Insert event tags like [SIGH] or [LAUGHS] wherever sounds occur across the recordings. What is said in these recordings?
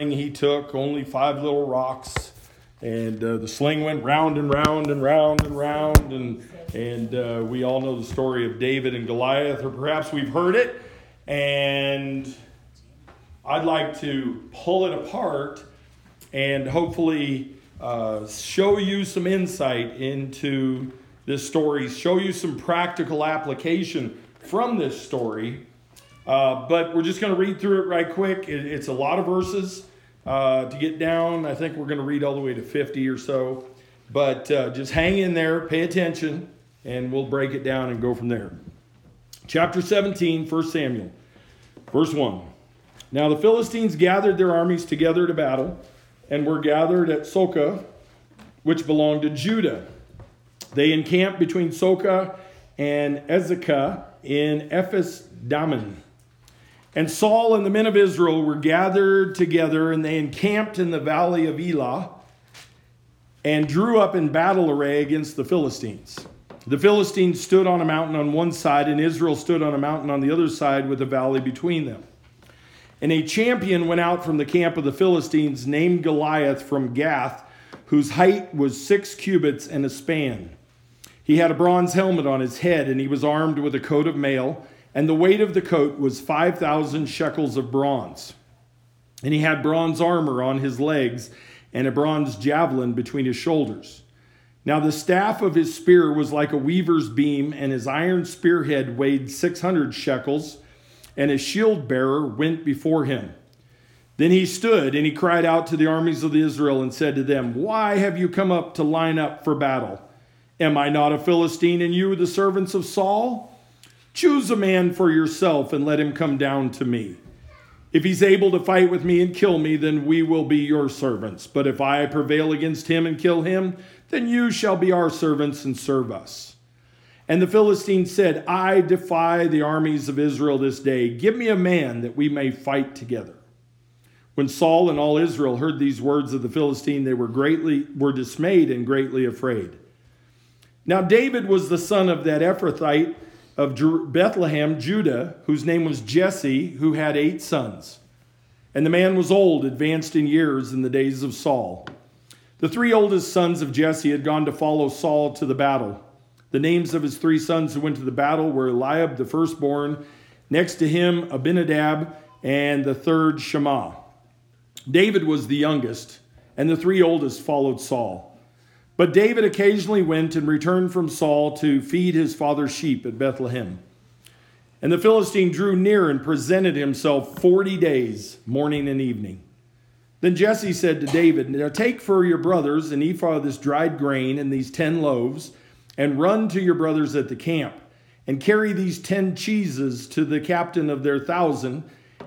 he took only five little rocks and uh, the sling went round and round and round and round and and uh, we all know the story of david and goliath or perhaps we've heard it and i'd like to pull it apart and hopefully uh, show you some insight into this story show you some practical application from this story uh, but we're just going to read through it right quick. It, it's a lot of verses uh, to get down. I think we're going to read all the way to 50 or so. But uh, just hang in there, pay attention, and we'll break it down and go from there. Chapter 17, 1 Samuel, verse 1. Now the Philistines gathered their armies together to battle and were gathered at Socoh, which belonged to Judah. They encamped between Socoh and Ezekah in Ephes Dammim. And Saul and the men of Israel were gathered together, and they encamped in the valley of Elah and drew up in battle array against the Philistines. The Philistines stood on a mountain on one side, and Israel stood on a mountain on the other side with a valley between them. And a champion went out from the camp of the Philistines named Goliath from Gath, whose height was six cubits and a span. He had a bronze helmet on his head, and he was armed with a coat of mail and the weight of the coat was 5,000 shekels of bronze. And he had bronze armor on his legs and a bronze javelin between his shoulders. Now the staff of his spear was like a weaver's beam, and his iron spearhead weighed 600 shekels, and his shield bearer went before him. Then he stood and he cried out to the armies of Israel and said to them, Why have you come up to line up for battle? Am I not a Philistine and you the servants of Saul? Choose a man for yourself and let him come down to me. If he's able to fight with me and kill me, then we will be your servants. But if I prevail against him and kill him, then you shall be our servants and serve us. And the Philistine said, I defy the armies of Israel this day. Give me a man that we may fight together. When Saul and all Israel heard these words of the Philistine, they were greatly were dismayed and greatly afraid. Now David was the son of that Ephrathite of Bethlehem, Judah, whose name was Jesse, who had eight sons. And the man was old, advanced in years in the days of Saul. The three oldest sons of Jesse had gone to follow Saul to the battle. The names of his three sons who went to the battle were Eliab, the firstborn, next to him Abinadab, and the third Shema. David was the youngest, and the three oldest followed Saul. But David occasionally went and returned from Saul to feed his father's sheep at Bethlehem. And the Philistine drew near and presented himself 40 days, morning and evening. Then Jesse said to David, Now take for your brothers an ephah of this dried grain and these ten loaves, and run to your brothers at the camp, and carry these ten cheeses to the captain of their thousand,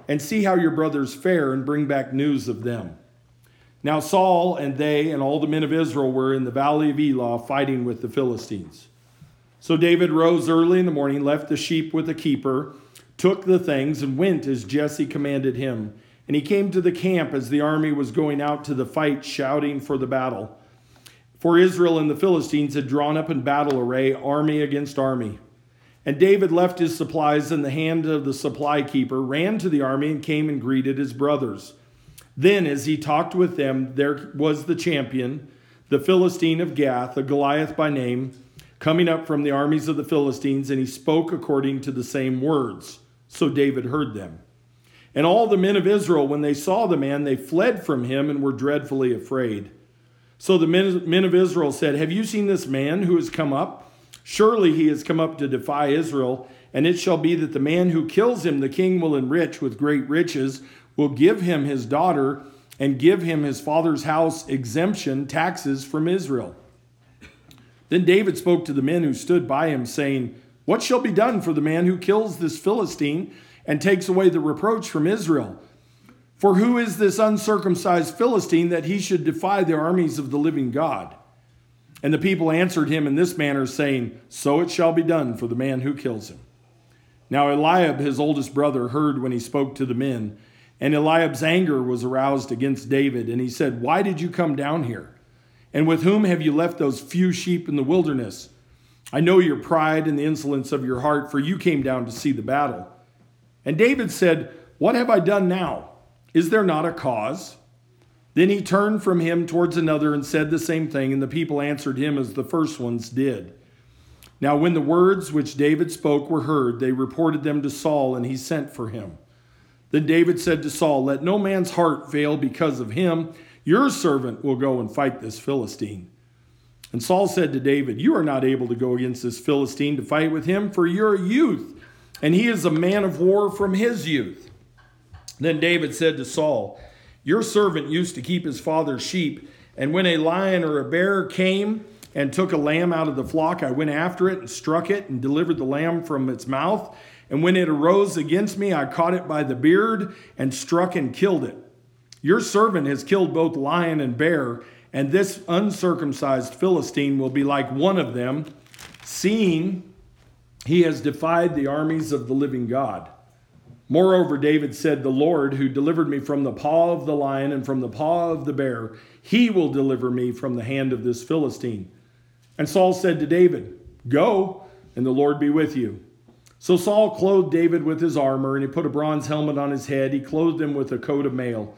and see how your brothers fare, and bring back news of them. Now Saul and they and all the men of Israel were in the valley of Elah fighting with the Philistines. So David rose early in the morning, left the sheep with the keeper, took the things, and went as Jesse commanded him. And he came to the camp as the army was going out to the fight, shouting for the battle. For Israel and the Philistines had drawn up in battle array, army against army. And David left his supplies in the hand of the supply keeper, ran to the army, and came and greeted his brothers. Then, as he talked with them, there was the champion, the Philistine of Gath, a Goliath by name, coming up from the armies of the Philistines, and he spoke according to the same words. So David heard them. And all the men of Israel, when they saw the man, they fled from him and were dreadfully afraid. So the men, of Israel said, Have you seen this man who has come up? Surely he has come up to defy Israel. And it shall be that the man who kills him, the king will enrich with great riches will give him his daughter and give him his father's house exemption taxes from Israel. Then David spoke to the men who stood by him, saying, What shall be done for the man who kills this Philistine and takes away the reproach from Israel? For who is this uncircumcised Philistine that he should defy the armies of the living God? And the people answered him in this manner, saying, So it shall be done for the man who kills him. Now Eliab, his oldest brother, heard when he spoke to the men. And Eliab's anger was aroused against David, and he said, Why did you come down here? And with whom have you left those few sheep in the wilderness? I know your pride and the insolence of your heart, for you came down to see the battle. And David said, What have I done now? Is there not a cause? Then he turned from him towards another and said the same thing, and the people answered him as the first ones did. Now, when the words which David spoke were heard, they reported them to Saul, and he sent for him. Then David said to Saul, Let no man's heart fail because of him. Your servant will go and fight this Philistine. And Saul said to David, You are not able to go against this Philistine to fight with him, for you're a youth, and he is a man of war from his youth. Then David said to Saul, Your servant used to keep his father's sheep, and when a lion or a bear came and took a lamb out of the flock, I went after it and struck it and delivered the lamb from its mouth. And when it arose against me, I caught it by the beard and struck and killed it. Your servant has killed both lion and bear, and this uncircumcised Philistine will be like one of them, seeing he has defied the armies of the living God. Moreover, David said, The Lord, who delivered me from the paw of the lion and from the paw of the bear, he will deliver me from the hand of this Philistine. And Saul said to David, Go, and the Lord be with you. So Saul clothed David with his armor, and he put a bronze helmet on his head. He clothed him with a coat of mail.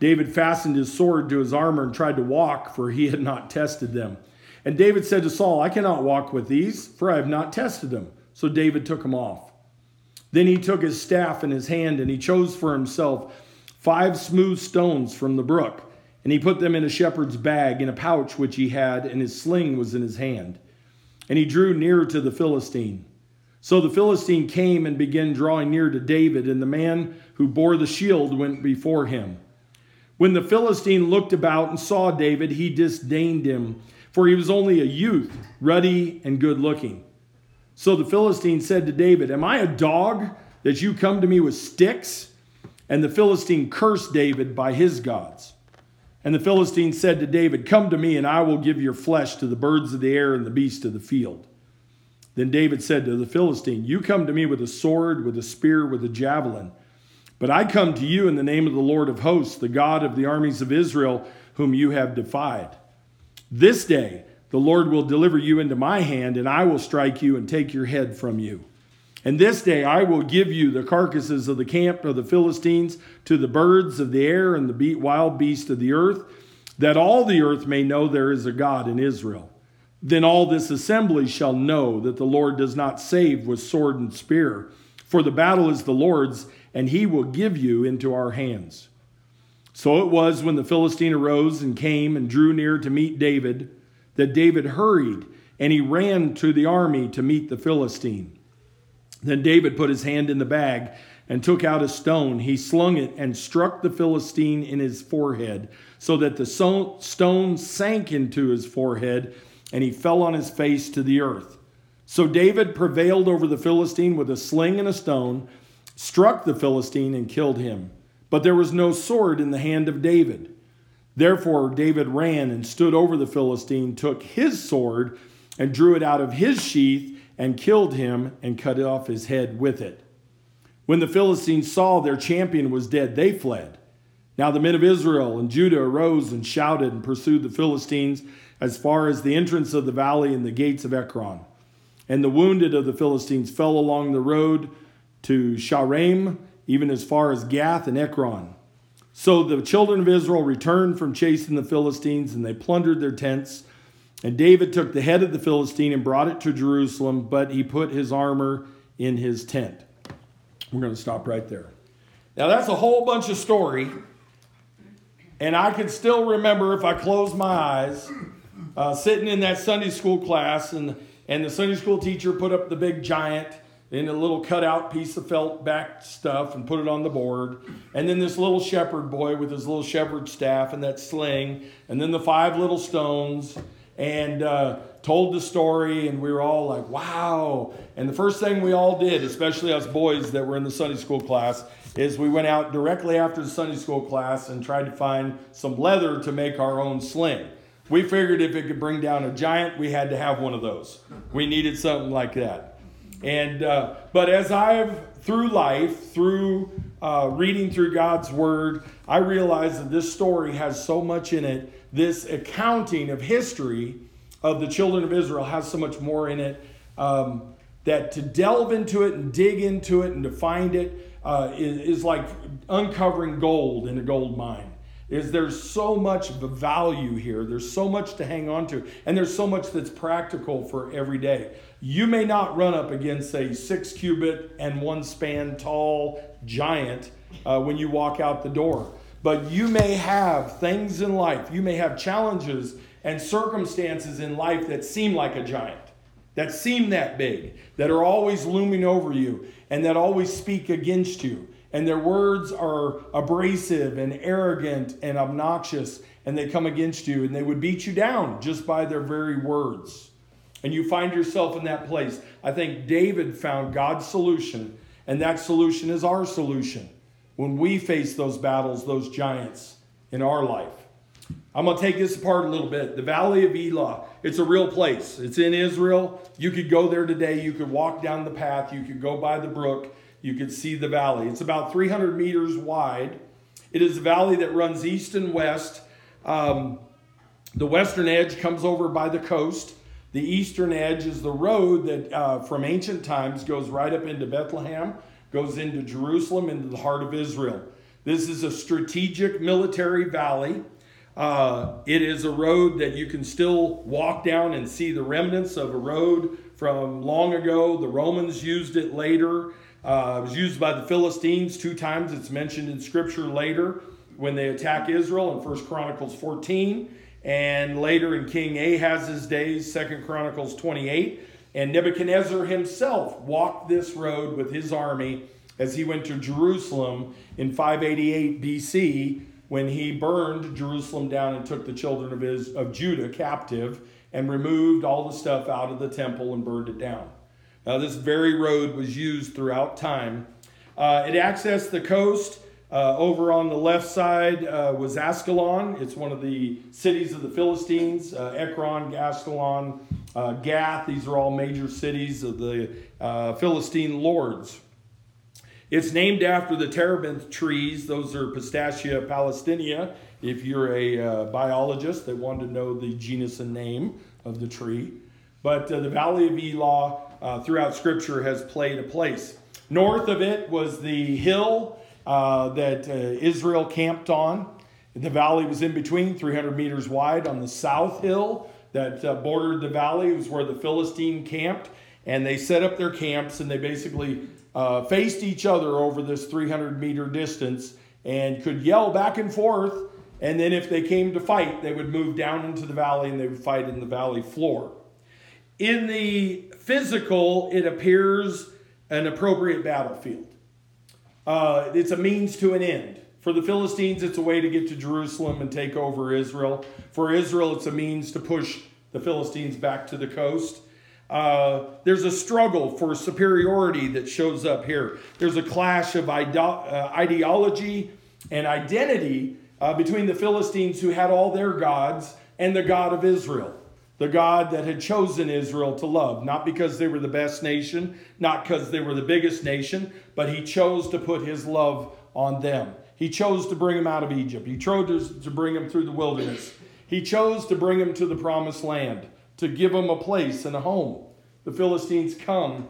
David fastened his sword to his armor and tried to walk, for he had not tested them. And David said to Saul, I cannot walk with these, for I have not tested them. So David took them off. Then he took his staff in his hand, and he chose for himself five smooth stones from the brook, and he put them in a shepherd's bag in a pouch which he had, and his sling was in his hand. And he drew near to the Philistine. So the Philistine came and began drawing near to David, and the man who bore the shield went before him. When the Philistine looked about and saw David, he disdained him, for he was only a youth, ruddy and good looking. So the Philistine said to David, Am I a dog that you come to me with sticks? And the Philistine cursed David by his gods. And the Philistine said to David, Come to me, and I will give your flesh to the birds of the air and the beasts of the field. Then David said to the Philistine, You come to me with a sword, with a spear, with a javelin. But I come to you in the name of the Lord of hosts, the God of the armies of Israel, whom you have defied. This day the Lord will deliver you into my hand, and I will strike you and take your head from you. And this day I will give you the carcasses of the camp of the Philistines to the birds of the air and the wild beasts of the earth, that all the earth may know there is a God in Israel. Then all this assembly shall know that the Lord does not save with sword and spear, for the battle is the Lord's, and he will give you into our hands. So it was when the Philistine arose and came and drew near to meet David, that David hurried, and he ran to the army to meet the Philistine. Then David put his hand in the bag and took out a stone. He slung it and struck the Philistine in his forehead, so that the stone sank into his forehead and he fell on his face to the earth. So David prevailed over the Philistine with a sling and a stone, struck the Philistine, and killed him. But there was no sword in the hand of David. Therefore, David ran and stood over the Philistine, took his sword, and drew it out of his sheath, and killed him, and cut off his head with it. When the Philistines saw their champion was dead, they fled. Now the men of Israel and Judah arose and shouted and pursued the Philistines as far as the entrance of the valley and the gates of Ekron. And the wounded of the Philistines fell along the road to Shaaraim, even as far as Gath and Ekron. So the children of Israel returned from chasing the Philistines, and they plundered their tents. And David took the head of the Philistine and brought it to Jerusalem, but he put his armor in his tent. We're going to stop right there. Now, that's a whole bunch of story. And I can still remember if I close my eyes uh, sitting in that Sunday school class, and, and the Sunday school teacher put up the big giant in a little cutout piece of felt back stuff and put it on the board. And then this little shepherd boy with his little shepherd staff and that sling, and then the five little stones, and uh, told the story. And we were all like, wow. And the first thing we all did, especially us boys that were in the Sunday school class, is we went out directly after the Sunday school class and tried to find some leather to make our own sling. We figured if it could bring down a giant, we had to have one of those. We needed something like that. And uh, but as I've through life, through uh, reading through God's Word, I realize that this story has so much in it. This accounting of history of the children of Israel has so much more in it um, that to delve into it and dig into it and to find it uh, is, is like uncovering gold in a gold mine is there's so much value here. There's so much to hang on to and there's so much that's practical for every day. You may not run up against a six cubit and one span tall giant uh, when you walk out the door but you may have things in life. You may have challenges and circumstances in life that seem like a giant that seem that big that are always looming over you and that always speak against you and their words are abrasive and arrogant and obnoxious, and they come against you, and they would beat you down just by their very words. And you find yourself in that place. I think David found God's solution, and that solution is our solution when we face those battles, those giants in our life. I'm going to take this apart a little bit. The Valley of Elah, it's a real place. It's in Israel. You could go there today. You could walk down the path. You could go by the brook you could see the valley. It's about 300 meters wide. It is a valley that runs east and west. Um, the western edge comes over by the coast. The eastern edge is the road that uh, from ancient times goes right up into Bethlehem, goes into Jerusalem, into the heart of Israel. This is a strategic military valley. Uh, it is a road that you can still walk down and see the remnants of a road from long ago. The Romans used it later. Uh, it was used by the Philistines two times. It's mentioned in Scripture later when they attack Israel in 1 Chronicles 14, and later in King Ahaz's days, 2 Chronicles 28. And Nebuchadnezzar himself walked this road with his army as he went to Jerusalem in 588 BC when he burned Jerusalem down and took the children of, his, of Judah captive and removed all the stuff out of the temple and burned it down. Uh, this very road was used throughout time. Uh, it accessed the coast. Uh, over on the left side uh, was Ascalon. It's one of the cities of the Philistines. Uh, Ekron, Ascalon, uh, Gath. These are all major cities of the Philistine lords. It's named after the terebinth trees. Those are Pistacia palaestina. If you're a biologist that wanted to know the genus and name of the tree. But the Valley of Elah uh, throughout Scripture has played a place. North of it was the hill uh, that uh, Israel camped on. The valley was in between, 300 meters wide. On the south hill that uh, bordered the valley was where the Philistine camped. And they set up their camps and they basically uh, faced each other over this 300 meter distance and could yell back and forth. And then if they came to fight, they would move down into the valley and they would fight in the valley floor. In the physical, it appears an appropriate battlefield. Uh, it's a means to an end. For the Philistines, it's a way to get to Jerusalem and take over Israel. For Israel, it's a means to push the Philistines back to the coast. Uh, there's a struggle for superiority that shows up here. There's a clash of ide- uh, ideology and identity uh, between the Philistines, who had all their gods, and the God of Israel the God that had chosen Israel to love, not because they were the best nation, not because they were the biggest nation, but he chose to put his love on them. He chose to bring them out of Egypt. He chose to bring them through the wilderness. He chose to bring them to the promised land, to give them a place and a home. The Philistines come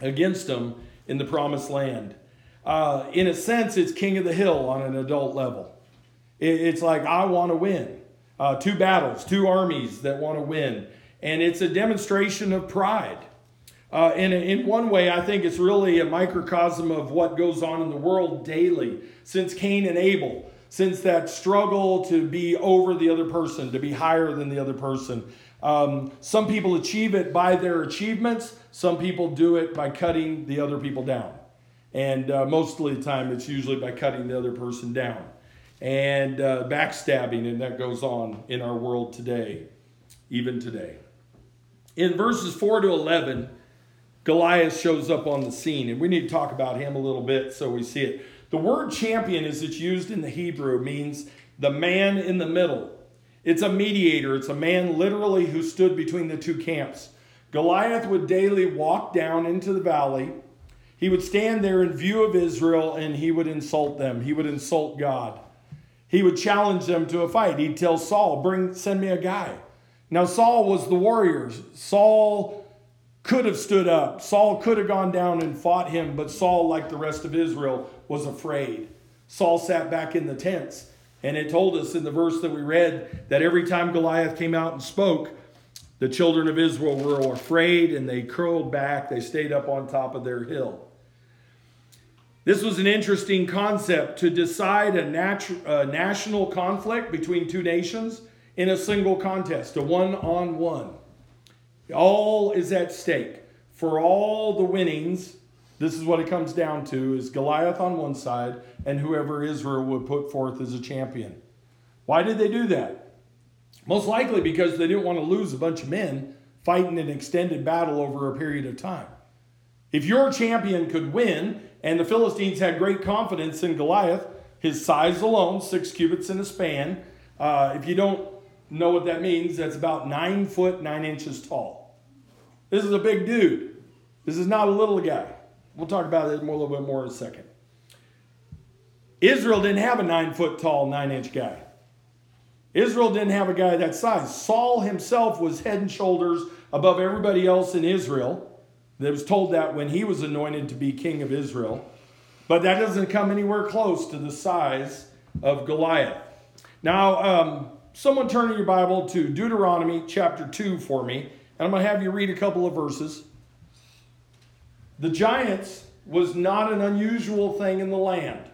against them in the promised land. Uh, in a sense, it's king of the hill on an adult level. It's like, I want to win. Uh, two battles, two armies that want to win. And it's a demonstration of pride. Uh, in one way, I think it's really a microcosm of what goes on in the world daily since Cain and Abel, since that struggle to be over the other person, to be higher than the other person. Um, some people achieve it by their achievements, some people do it by cutting the other people down. And uh, most of the time, it's usually by cutting the other person down and uh, backstabbing, and that goes on in our world today, even today. In verses 4 to 11, Goliath shows up on the scene, and we need to talk about him a little bit so we see it. The word champion, as it's used in the Hebrew, means the man in the middle. It's a mediator, it's a man literally who stood between the two camps. Goliath would daily walk down into the valley. He would stand there in view of Israel and he would insult them. He would insult God he would challenge them to a fight. He'd tell Saul, "Bring, send me a guy." Now Saul was the warrior. Saul could have stood up. Saul could have gone down and fought him, but Saul, like the rest of Israel, was afraid. Saul sat back in the tents. And it told us in the verse that we read that every time Goliath came out and spoke, the children of Israel were afraid and they curled back. They stayed up on top of their hill. This was an interesting concept to decide a, natu- a national conflict between two nations in a single contest, a one on one. All is at stake. For all the winnings, this is what it comes down to is Goliath on one side and whoever Israel would put forth as a champion. Why did they do that? Most likely because they didn't want to lose a bunch of men fighting an extended battle over a period of time. If your champion could win, and the Philistines had great confidence in Goliath, his size alone, six cubits in a span. Uh, if you don't know what that means, that's about nine foot nine inches tall. This is a big dude. This is not a little guy. We'll talk about it more, a little bit more in a second. Israel didn't have a nine foot tall, nine inch guy. Israel didn't have a guy that size. Saul himself was head and shoulders above everybody else in Israel. That was told that when he was anointed to be king of Israel. But that doesn't come anywhere close to the size of Goliath. Now, um, someone turn in your Bible to Deuteronomy chapter 2 for me, and I'm going to have you read a couple of verses. The giants was not an unusual thing in the land.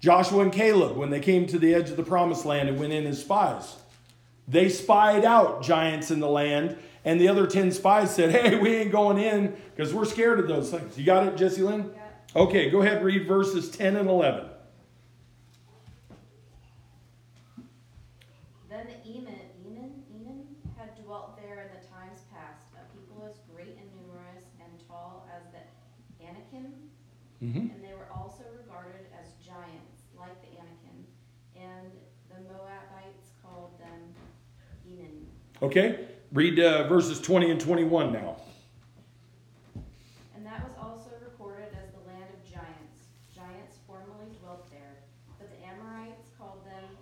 Joshua and Caleb, when they came to the edge of the promised land and went in as spies, they spied out giants in the land, and the other 10 spies said, Hey, we ain't going in because we're scared of those things. You got it, Jesse Lynn? Yeah. Okay, go ahead read verses 10 and 11. Then Eman, Eman, Eman had dwelt there in the times past, a people as great And numerous and tall as the Anakim, mm-hmm. and they were also regarded as giants, like the Anakim, and the Moabites called them Enan. Okay, read uh, verses 20 and 21 now. And that was also recorded as the land of giants. Giants formerly dwelt there, but the Amorites called them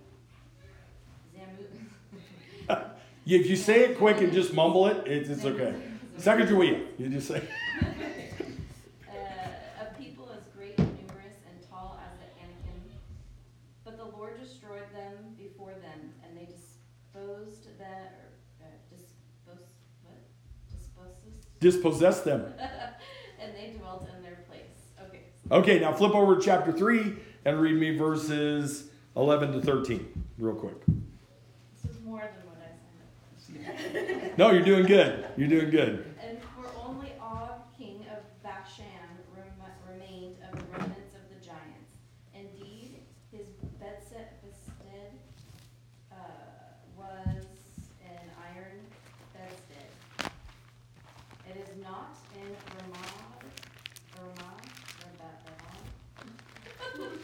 Zamu. [LAUGHS] if you say it quick and just mumble it, it's, it's okay. Second you just say. [LAUGHS] dispossess them. [LAUGHS] and they dwelt in their place. Okay. Okay, now flip over to chapter 3 and read me verses 11 to 13, real quick. This is more than what I said. no, you're doing good. You're doing good.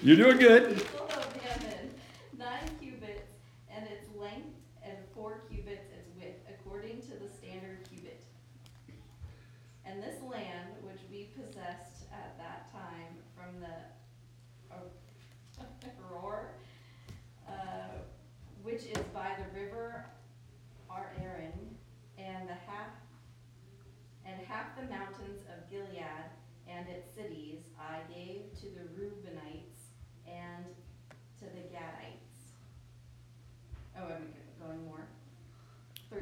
You're doing good. Nine cubits and its length, and four cubits its width, according to the standard cubit. And this land which we possessed at that time from the Roer, uh, which is by the river Arnon, and the half and half the mountains of Gilead and its cities I gave to the Reubenites and to the Gadites. Oh, am I going more?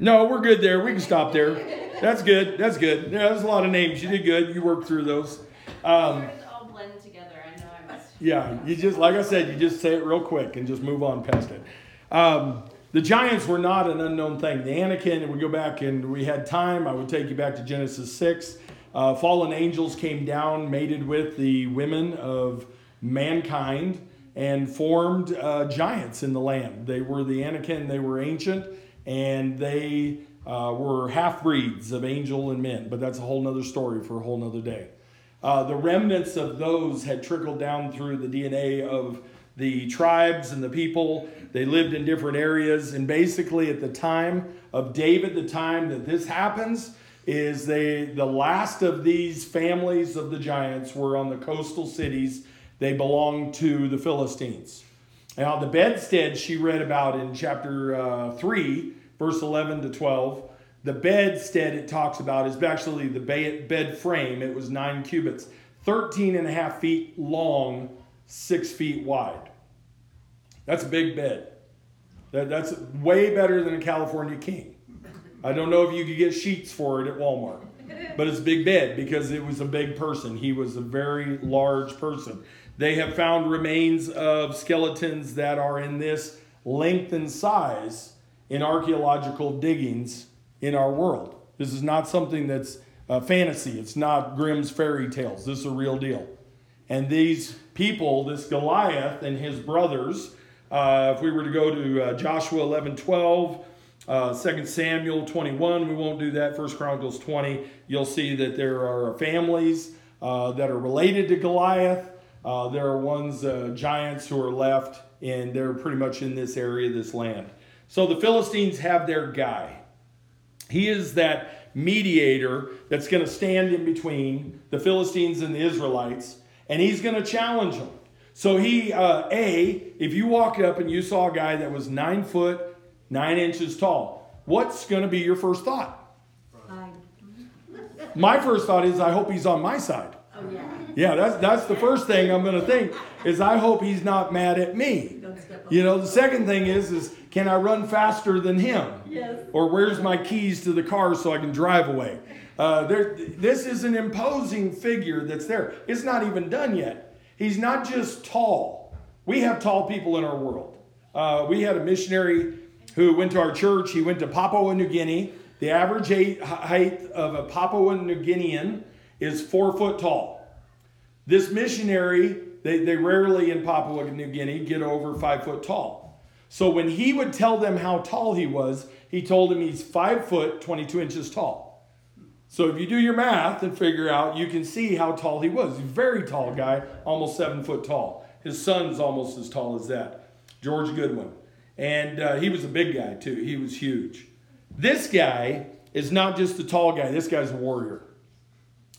No, we're good there. We can stop there. That's good. That's good. Yeah, there's a lot of names. You did good. You worked through those. Um, all blend together. I know I must. Yeah, you just like I said, you just say it real quick and just move on past it. Um, the giants were not an unknown thing. The Anakim, and we go back and we had time, I would take you back to Genesis 6. Uh, fallen angels came down, mated with the women of mankind and formed uh, giants in the land. They were the Anakim, they were ancient, and they uh, were half breeds of angel and men. But that's a whole nother story for a whole nother day. Uh, the remnants of those had trickled down through the DNA of the tribes and the people. They lived in different areas. And basically, at the time of David, the time that this happens, is they the last of these families of the giants were on the coastal cities they belonged to the Philistines. Now, the bedstead she read about in chapter uh, 3, verse 11 to 12, The bedstead it talks about is actually the bed frame. It was nine cubits, 13 and a half feet long, six feet wide. That's a big bed. That, that's way better than a California King. I don't know if you could get sheets for it at Walmart, but it's a big bed because it was a big person. He was a very large person. They have found remains of skeletons that are in this length and size in archaeological diggings in our world. This is not something that's a fantasy. It's not Grimm's fairy tales. This is a real deal. And these people, this Goliath and his brothers, uh, if we were to go to uh, Joshua 11 12, uh, 2 Samuel 21, we won't do that. 1 Chronicles 20, you'll see that there are families uh, that are related to Goliath. Uh, there are ones, uh, giants who are left, and they're pretty much in this area, this land. So the Philistines have their guy. He is that mediator that's going to stand in between the Philistines and the Israelites, and he's going to challenge them. So he, uh, A, if you walked up and you saw a guy that was nine foot, nine inches tall, what's going to be your first thought? My first thought is, I hope he's on my side. Oh, yeah. Yeah, that's that's the first thing I'm going to think is I hope he's not mad at me. You know, the second thing is is can I run faster than him? Yes. Or where's my keys to the car so I can drive away? Uh, there, this is an imposing figure that's there. It's not even done yet. He's not just tall. We have tall people in our world. Uh, we had a missionary who went to our church. He went to Papua New Guinea. The average height of a Papua New Guinean is four foot tall. This missionary, they, they rarely in Papua New Guinea get over five foot tall. So when he would tell them how tall he was, he told them he's five foot, 22 inches tall. So if you do your math and figure out, you can see how tall he was. He's a very tall guy, almost seven foot tall. His son's almost as tall as that, George Goodwin. And uh, he was a big guy too. He was huge. This guy is not just a tall guy, this guy's a warrior.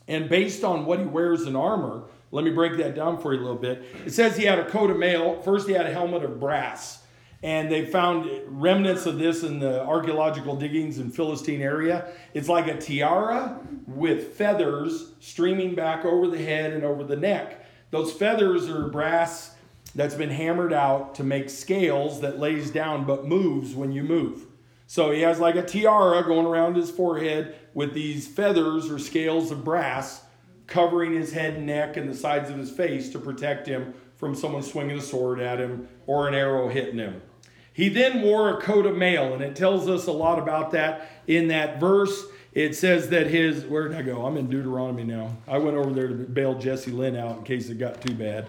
And based on what he wears in armor, let me break that down for you a little bit. It says he had a coat of mail. First, he had a helmet of brass. And they found remnants of this in the archaeological diggings in Philistine area. It's like a tiara with feathers streaming back over the head and over the neck. Those feathers are brass that's been hammered out to make scales that lays down but moves when you move. So he has like a tiara going around his forehead with these feathers or scales of brass covering his head and neck and the sides of his face to protect him from someone swinging a sword at him or an arrow hitting him. He then wore a coat of mail, and it tells us a lot about that in that verse. It says that his, where did I go? I'm in Deuteronomy now. I went over there to bail Jesse Lynn out in case it got too bad.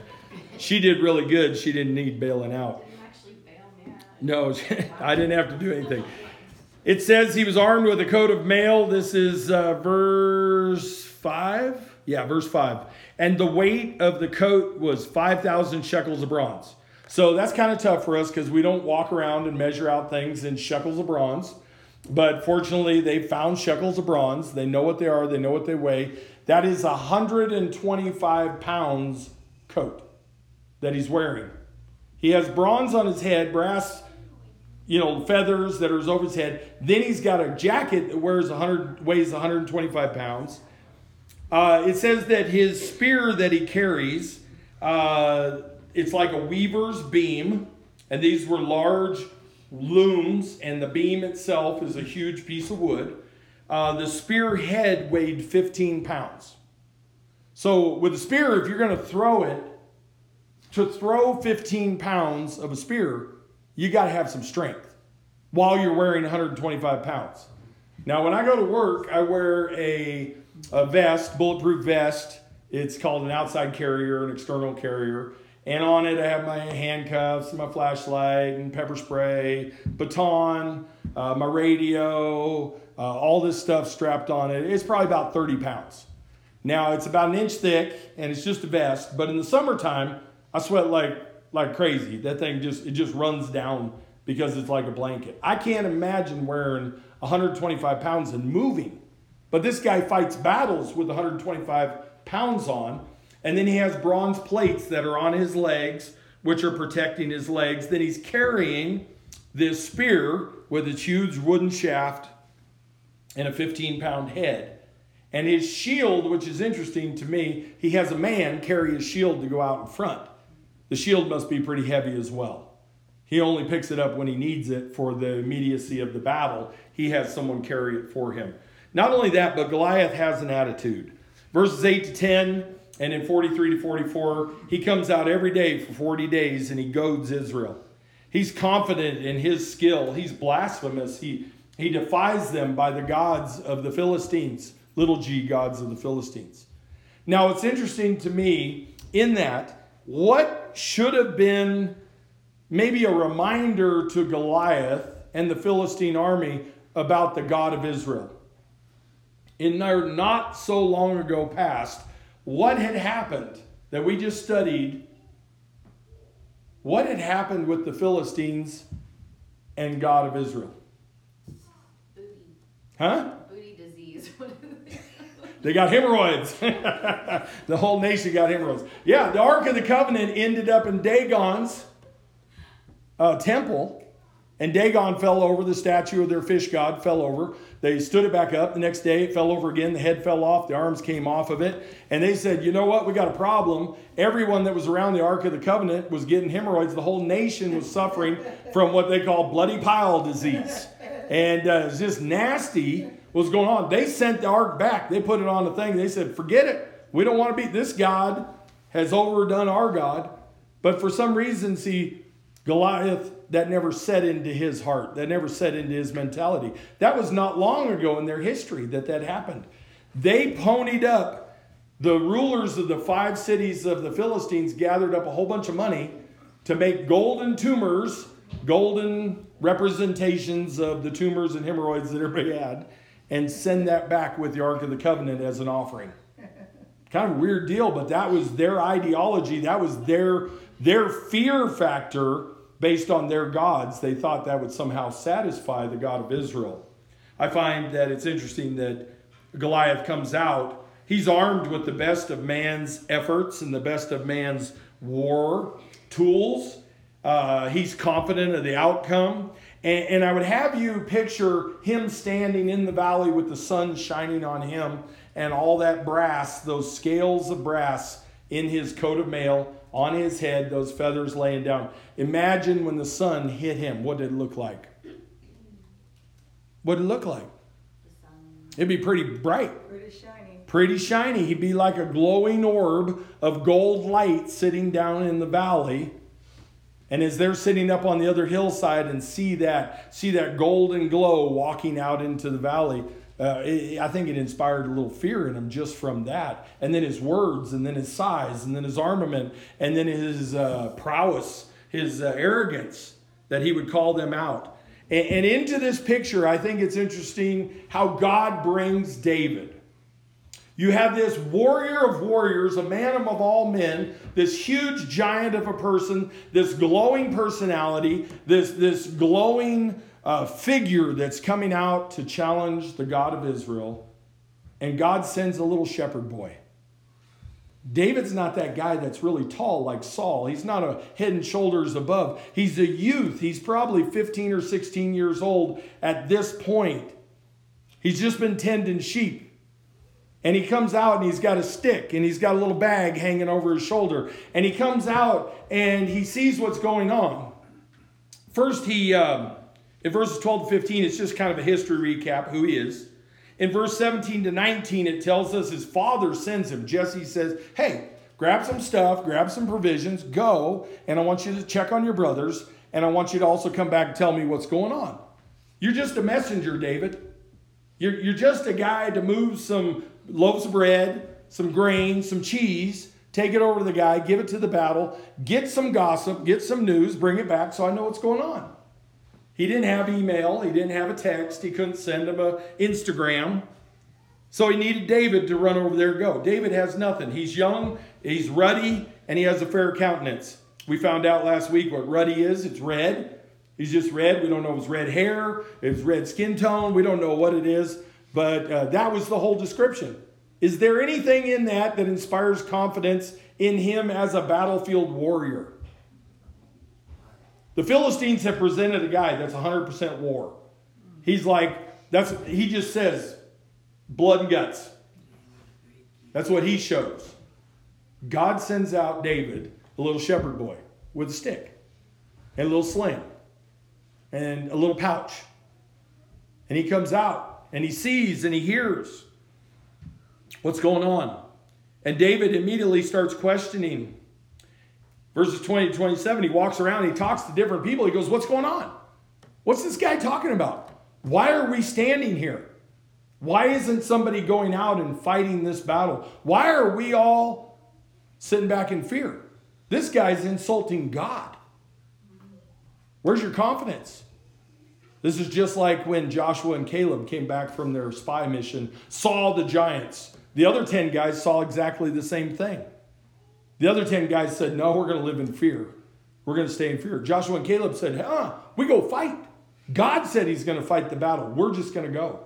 She did really good. She didn't need bailing out. No, [LAUGHS] I didn't have to do anything. It says he was armed with a coat of mail. This is uh, verse 5. Yeah, verse 5. And the weight of the coat was 5,000 shekels of bronze. So that's kind of tough for us because we don't walk around and measure out things in shekels of bronze. But fortunately, they found shekels of bronze. They know what they are, they know what they weigh. That is 125 pounds coat that he's wearing. He has bronze on his head, brass you know, feathers that are over his head. Then he's got a jacket that wears 100, weighs 125 pounds. Uh, it says that his spear that he carries, uh, it's like a weaver's beam, and these were large looms, and the beam itself is a huge piece of wood. Uh, the spear head weighed 15 pounds. So with a spear, if you're going to throw it, to throw 15 pounds of a spear, you got to have some strength while you're wearing 125 pounds. Now, when I go to work, I wear a, a vest, bulletproof vest. It's called an outside carrier, an external carrier. And on it, I have my handcuffs, my flashlight, and pepper spray, baton, uh, my radio, uh, all this stuff strapped on it. It's probably about 30 pounds. Now, it's about an inch thick, and it's just a vest. But in the summertime, I sweat like like crazy. That thing just it just runs down because it's like a blanket. I can't imagine wearing 125 pounds and moving. But this guy fights battles with 125 pounds on, and then he has bronze plates that are on his legs, which are protecting his legs. Then he's carrying this spear with its huge wooden shaft. and a 15 pound head. And his shield, which is interesting to me, he has a man carry his shield to go out in front. The shield must be pretty heavy as well. He only picks it up when he needs it for the immediacy of the battle. He has someone carry it for him. Not only that, but Goliath has an attitude. Verses 8 to 10 and in 43 to 44, he comes out every day for 40 days and he goads Israel. He's confident in his skill. He's blasphemous. He, he defies them by the gods of the Philistines, little g gods of the Philistines. Now, it's interesting to me in that what should have been maybe a reminder to Goliath and the Philistine army about the God of Israel. In our not so long ago past, what had happened that we just studied? What had happened with the Philistines and God of Israel? Huh? They got hemorrhoids. [LAUGHS] the whole nation got hemorrhoids. Yeah, the Ark of the Covenant ended up in Dagon's uh, temple, and Dagon fell over. The statue of their fish god fell over. They stood it back up. The next day, it fell over again. The head fell off. The arms came off of it. And they said, You know what? We got a problem. Everyone that was around the Ark of the Covenant was getting hemorrhoids. The whole nation was suffering from what they call bloody pile disease. And uh, it's just nasty what's going on. They sent the ark back. They put it on the thing. They said, Forget it. We don't want to be. This God has overdone our God. But for some reason, see, Goliath, that never set into his heart. That never set into his mentality. That was not long ago in their history that that happened. They ponied up, the rulers of the five cities of the Philistines gathered up a whole bunch of money to make golden tumors, golden representations of the tumors and hemorrhoids that everybody had, and send that back with the Ark of the Covenant as an offering. Kind of weird deal, but that was their ideology. That was their, their fear factor based on their gods. They thought that would somehow satisfy the God of Israel. I find that it's interesting that Goliath comes out. He's armed with the best of man's efforts and the best of man's war tools. Uh, he's confident of the outcome. And, and I would have you picture him standing in the valley with the sun shining on him and all that brass, those scales of brass in his coat of mail, on his head, those feathers laying down. Imagine when the sun hit him, what did it look like? What did it look like? It'd be pretty bright, Pretty shiny. pretty shiny. He'd be like a glowing orb of gold light sitting down in the valley. And as they're sitting up on the other hillside and see that, see that golden glow walking out into the valley, uh, it, I think it inspired a little fear in him just from that. And then his words, and then his size, and then his armament, and then his uh, prowess, his uh, arrogance that he would call them out. And, and into this picture, I think it's interesting how God brings David. You have this warrior of warriors, a man of all men, this huge giant of a person, this glowing personality, this, this glowing uh, figure that's coming out to challenge the God of Israel. And God sends a little shepherd boy. David's not that guy that's really tall like Saul. He's not a head and shoulders above. He's a youth. He's probably 15 or 16 years old at this point. He's just been tending sheep. And he comes out and he's got a stick and he's got a little bag hanging over his shoulder. And he comes out and he sees what's going on. First, he, um, in verses 12 to 15, it's just kind of a history recap who he is. In verse 17 to 19, it tells us his father sends him. Jesse says, Hey, grab some stuff, grab some provisions, go, and I want you to check on your brothers, and I want you to also come back and tell me what's going on. You're just a messenger, David. You're, you're just a guy to move some loaves of bread, some grain, some cheese, take it over to the guy, give it to the battle, get some gossip, get some news, bring it back so I know what's going on. He didn't have email, he didn't have a text, he couldn't send him a Instagram. So he needed David to run over there and go. David has nothing. He's young, he's ruddy, and he has a fair countenance. We found out last week what ruddy is. It's red. He's just red. We don't know if it's red hair, if it's red skin tone. We don't know what it is. But uh, that was the whole description. Is there anything in that that inspires confidence in him as a battlefield warrior? The Philistines have presented a guy that's 100% war. He's like, That's he just says blood and guts. That's what he shows. God sends out David, a little shepherd boy, with a stick and a little sling and a little pouch. And he comes out and he sees and he hears what's going on. And David immediately starts questioning. Verses 20 to 27, he walks around, he talks to different people. He goes, What's going on? What's this guy talking about? Why are we standing here? Why isn't somebody going out and fighting this battle? Why are we all sitting back in fear? This guy's insulting God. Where's your confidence? This is just like when Joshua and Caleb came back from their spy mission, saw the giants. The other 10 guys saw exactly the same thing. The other 10 guys said, No, we're going to live in fear. We're going to stay in fear. Joshua and Caleb said, Huh, we go fight. God said he's going to fight the battle. We're just going to go.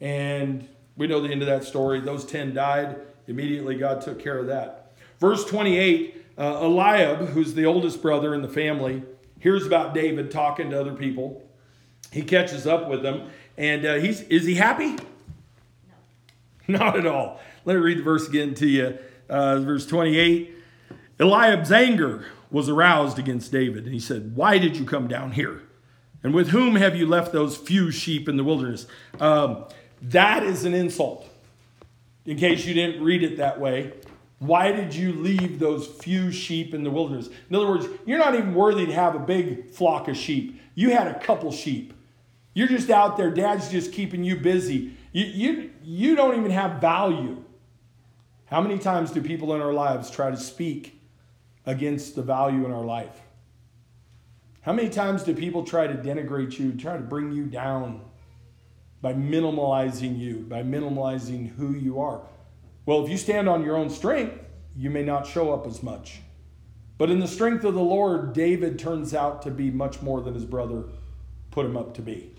And we know the end of that story. Those 10 died. Immediately, God took care of that. Verse 28 uh, Eliab, who's the oldest brother in the family, hears about David talking to other people. He catches up with them. And uh, he's, is he happy? No. [LAUGHS] Not at all. Let me read the verse again to you. Uh, verse 28 Eliab's anger was aroused against David. And he said, Why did you come down here? And with whom have you left those few sheep in the wilderness? Um, that is an insult. In case you didn't read it that way, why did you leave those few sheep in the wilderness? In other words, you're not even worthy to have a big flock of sheep. You had a couple sheep. You're just out there, dad's just keeping you busy. You, you, you don't even have value. How many times do people in our lives try to speak against the value in our life? How many times do people try to denigrate you, try to bring you down by minimalizing you, by minimalizing who you are? Well, if you stand on your own strength, you may not show up as much. But in the strength of the Lord, David turns out to be much more than his brother put him up to be.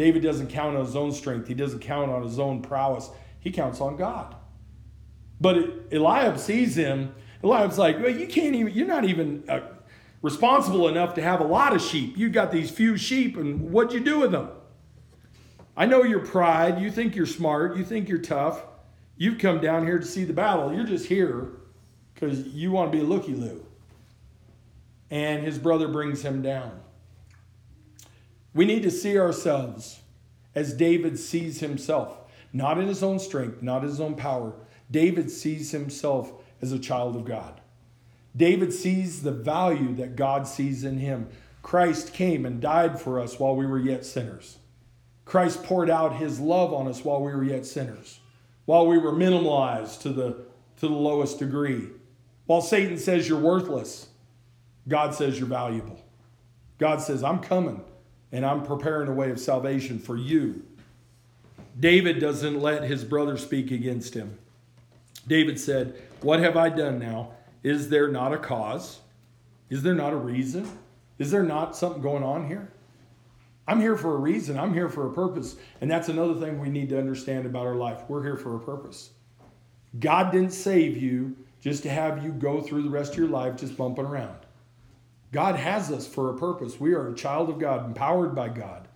David doesn't count on his own strength, he doesn't count on his own prowess, he counts on God. But Eliab sees him. Eliab's like, well, you can't even, you're not even. Uh, responsible enough to have a lot of sheep. You've got these few sheep, and what'd you do with them? I know your pride. You think you're smart. You think you're tough. You've come down here to see the battle. You're just here because you want to be a looky loo. And his brother brings him down. We need to see ourselves as David sees himself, not in his own strength, not his own power. David sees himself as a child of God. David sees the value that God sees in him. Christ came and died for us while we were yet sinners. Christ poured out his love on us while we were yet sinners, while we were minimalized to the, to the lowest degree. While Satan says you're worthless, God says you're valuable. God says, I'm coming and I'm preparing a way of salvation for you. David doesn't let his brother speak against him. David said, What have I done now? Is there not a cause? Is there not a reason? Is there not something going on here? I'm here for a reason. I'm here for a purpose. And that's another thing we need to understand about our life. We're here for a purpose. God didn't save you just to have you go through the rest of your life just bumping around. God has us for a purpose. We are a child of God, empowered by God.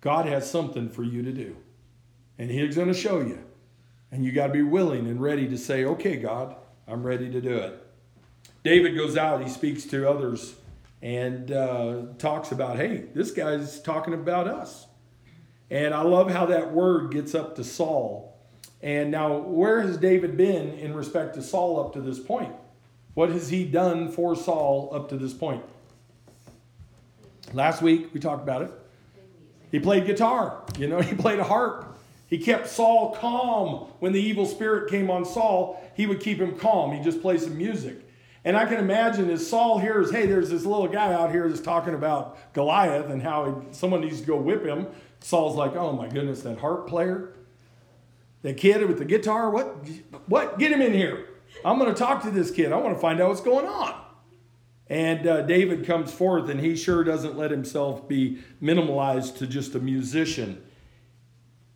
God has something for you to do. And He's going to show you. And you got to be willing and ready to say, okay, God, I'm ready to do it. David goes out, he speaks to others, and uh, talks about, hey, this guy's talking about us. And I love how that word gets up to Saul. And now, where has David been in respect to Saul up to this point? What has he done for Saul up to this point? Last week we talked about it. He played guitar, you know, [LAUGHS] he played a harp. He kept Saul calm when the evil spirit came on Saul. He would keep him calm. He just played some music. And I can imagine as Saul hears, hey, there's this little guy out here that's talking about Goliath and how he, someone needs to go whip him. Saul's like, oh my goodness, that harp player, that kid with the guitar, what? What? Get him in here. I'm going to talk to this kid. I want to find out what's going on. And uh, David comes forth, and he sure doesn't let himself be minimalized to just a musician.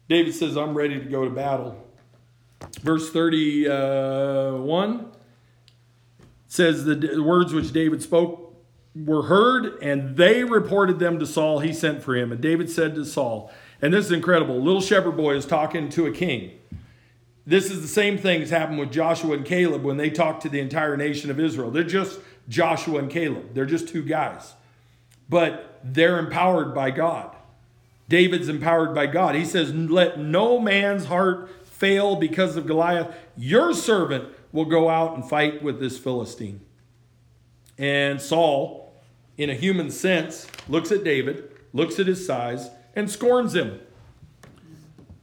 David says, I'm ready to go to battle. Verse 31 says the words which David spoke were heard, and they reported them to Saul. He sent for him. And David said to Saul, And this is incredible. Little shepherd boy is talking to a king. This is the same thing that's happened with Joshua and Caleb when they talked to the entire nation of Israel. They're just Joshua and Caleb, they're just two guys. But they're empowered by God. David's empowered by God. He says, Let no man's heart fail because of Goliath. Your servant will go out and fight with this Philistine. And Saul, in a human sense, looks at David, looks at his size, and scorns him.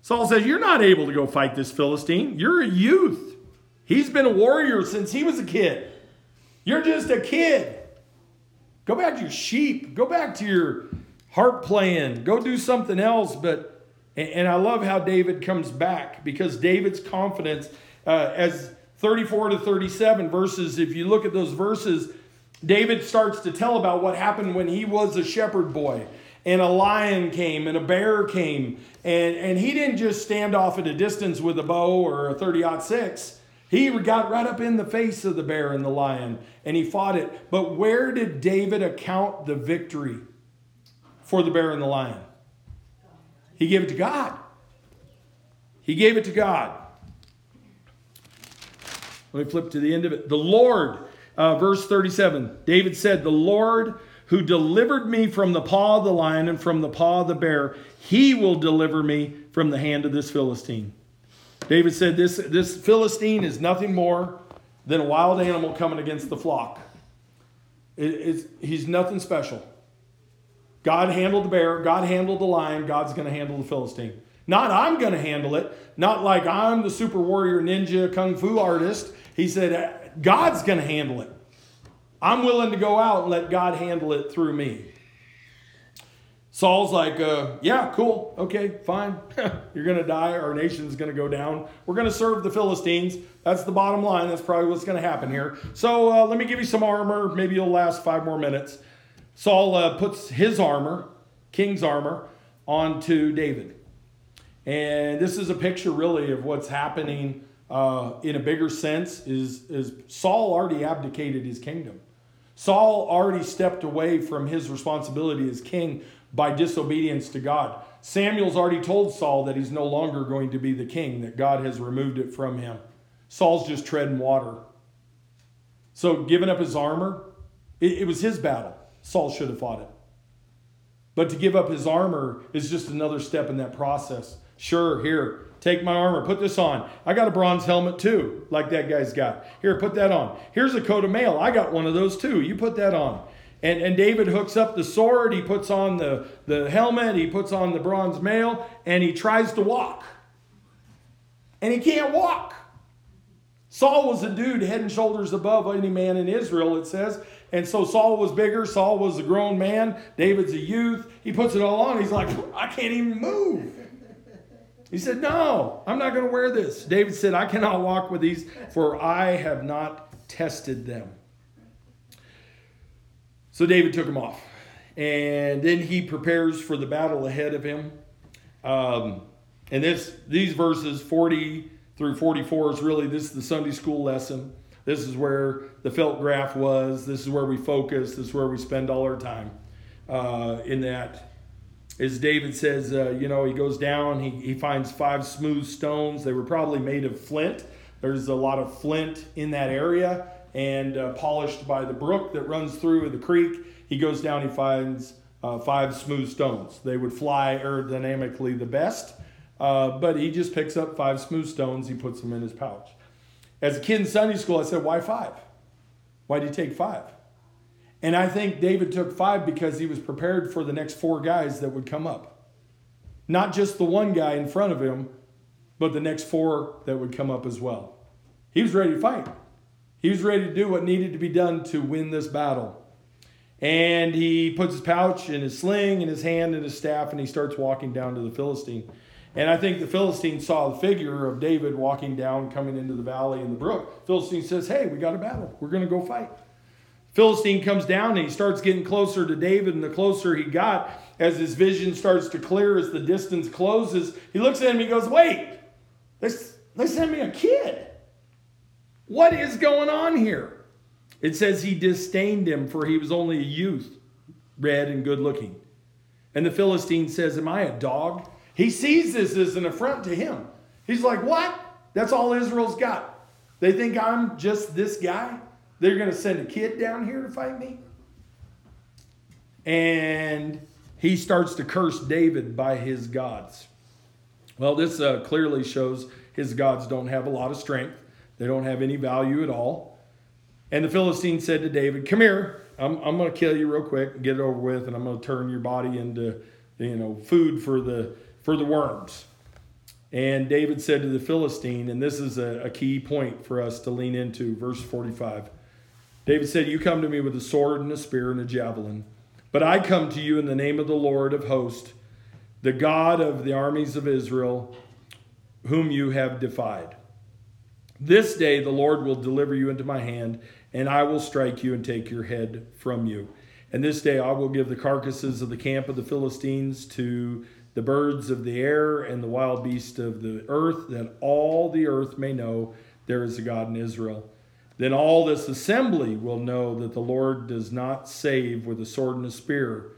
Saul says, You're not able to go fight this Philistine. You're a youth. He's been a warrior since he was a kid. You're just a kid. Go back to your sheep. Go back to your harp playing. Go do something else. But, and I love how David comes back because David's confidence, uh, as 34 to 37 verses, if you look at those verses, David starts to tell about what happened when he was a shepherd boy and a lion came and a bear came. And, and he didn't just stand off at a distance with a bow or a 30 6. He got right up in the face of the bear and the lion and he fought it. But where did David account the victory for the bear and the lion? He gave it to God. He gave it to God. Let me flip to the end of it. The Lord, uh, verse 37, David said, The Lord who delivered me from the paw of the lion and from the paw of the bear, he will deliver me from the hand of this Philistine. David said, This, this Philistine is nothing more than a wild animal coming against the flock. It, he's nothing special. God handled the bear, God handled the lion, God's going to handle the Philistine. Not I'm going to handle it, not like I'm the super warrior ninja kung fu artist. He said, God's going to handle it. I'm willing to go out and let God handle it through me. Saul's like, uh, yeah, cool, okay, fine. [LAUGHS] You're going to die. Our nation's going to go down. We're going to serve the Philistines. That's the bottom line. That's probably what's going to happen here. So uh, let me give you some armor. Maybe you'll last five more minutes. Saul uh, puts his armor, king's armor, onto David. And this is a picture, really, of what's happening uh, in a bigger sense. Is, is Saul already abdicated his kingdom? Saul already stepped away from his responsibility as king by disobedience to God. Samuel's already told Saul that he's no longer going to be the king, that God has removed it from him. Saul's just treading water. So, giving up his armor, it, it was his battle. Saul should have fought it. But to give up his armor is just another step in that process. Sure, here, Take my armor, put this on. I got a bronze helmet too, like that guy's got. Here, put that on. Here's a coat of mail. I got one of those too. You put that on. And, and David hooks up the sword, he puts on the, the helmet, he puts on the bronze mail, and he tries to walk. And he can't walk. Saul was a dude head and shoulders above any man in Israel, it says. And so Saul was bigger. Saul was a grown man. David's a youth. He puts it all on. He's like, I can't even move. He said, No, I'm not going to wear this. David said, I cannot walk with these, for I have not tested them. So David took him off. And then he prepares for the battle ahead of him. Um, and this, these verses, 40 through 44, is really this is the Sunday school lesson. This is where the felt graph was. This is where we focus. This is where we spend all our time uh, in that as David says, uh, you know, he goes down, he, he finds five smooth stones. They were probably made of flint. There's a lot of flint in that area and uh, polished by the brook that runs through the creek. He goes down, he finds uh, five smooth stones. They would fly aerodynamically the best, uh, but he just picks up five smooth stones, he puts them in his pouch. As a kid in Sunday school, I said, Why five? Why do you take five? And I think David took five because he was prepared for the next four guys that would come up. Not just the one guy in front of him, but the next four that would come up as well. He was ready to fight. He was ready to do what needed to be done to win this battle. And he puts his pouch and his sling and his hand and his staff, and he starts walking down to the Philistine. And I think the Philistine saw the figure of David walking down, coming into the valley in the brook. Philistine says, Hey, we got a battle. We're going to go fight. Philistine comes down and he starts getting closer to David, and the closer he got, as his vision starts to clear, as the distance closes, he looks at him and he goes, Wait, they, they sent me a kid. What is going on here? It says he disdained him, for he was only a youth, red and good looking. And the Philistine says, Am I a dog? He sees this as an affront to him. He's like, What? That's all Israel's got. They think I'm just this guy? They're going to send a kid down here to fight me? And he starts to curse David by his gods. Well, this uh, clearly shows his gods don't have a lot of strength, they don't have any value at all. And the Philistine said to David, Come here, I'm, I'm going to kill you real quick and get it over with, and I'm going to turn your body into you know, food for the, for the worms. And David said to the Philistine, and this is a, a key point for us to lean into, verse 45. David said, You come to me with a sword and a spear and a javelin, but I come to you in the name of the Lord of hosts, the God of the armies of Israel, whom you have defied. This day the Lord will deliver you into my hand, and I will strike you and take your head from you. And this day I will give the carcasses of the camp of the Philistines to the birds of the air and the wild beasts of the earth, that all the earth may know there is a God in Israel. Then all this assembly will know that the Lord does not save with a sword and a spear,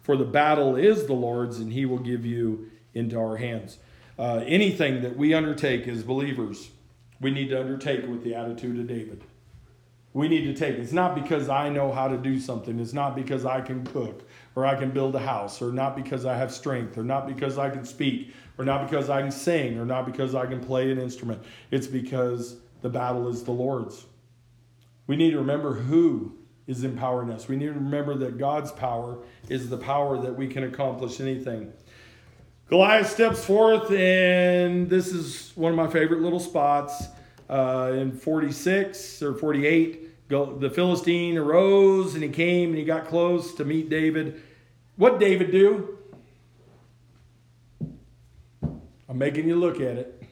for the battle is the Lord's, and he will give you into our hands. Uh, anything that we undertake as believers, we need to undertake with the attitude of David. We need to take. It's not because I know how to do something. It's not because I can cook or I can build a house, or not because I have strength, or not because I can speak, or not because I can sing, or not because I can play an instrument. It's because the battle is the Lord's. We need to remember who is empowering us. We need to remember that God's power is the power that we can accomplish anything. Goliath steps forth, and this is one of my favorite little spots uh, in 46 or 48. The Philistine arose and he came and he got close to meet David. What David do? I'm making you look at it.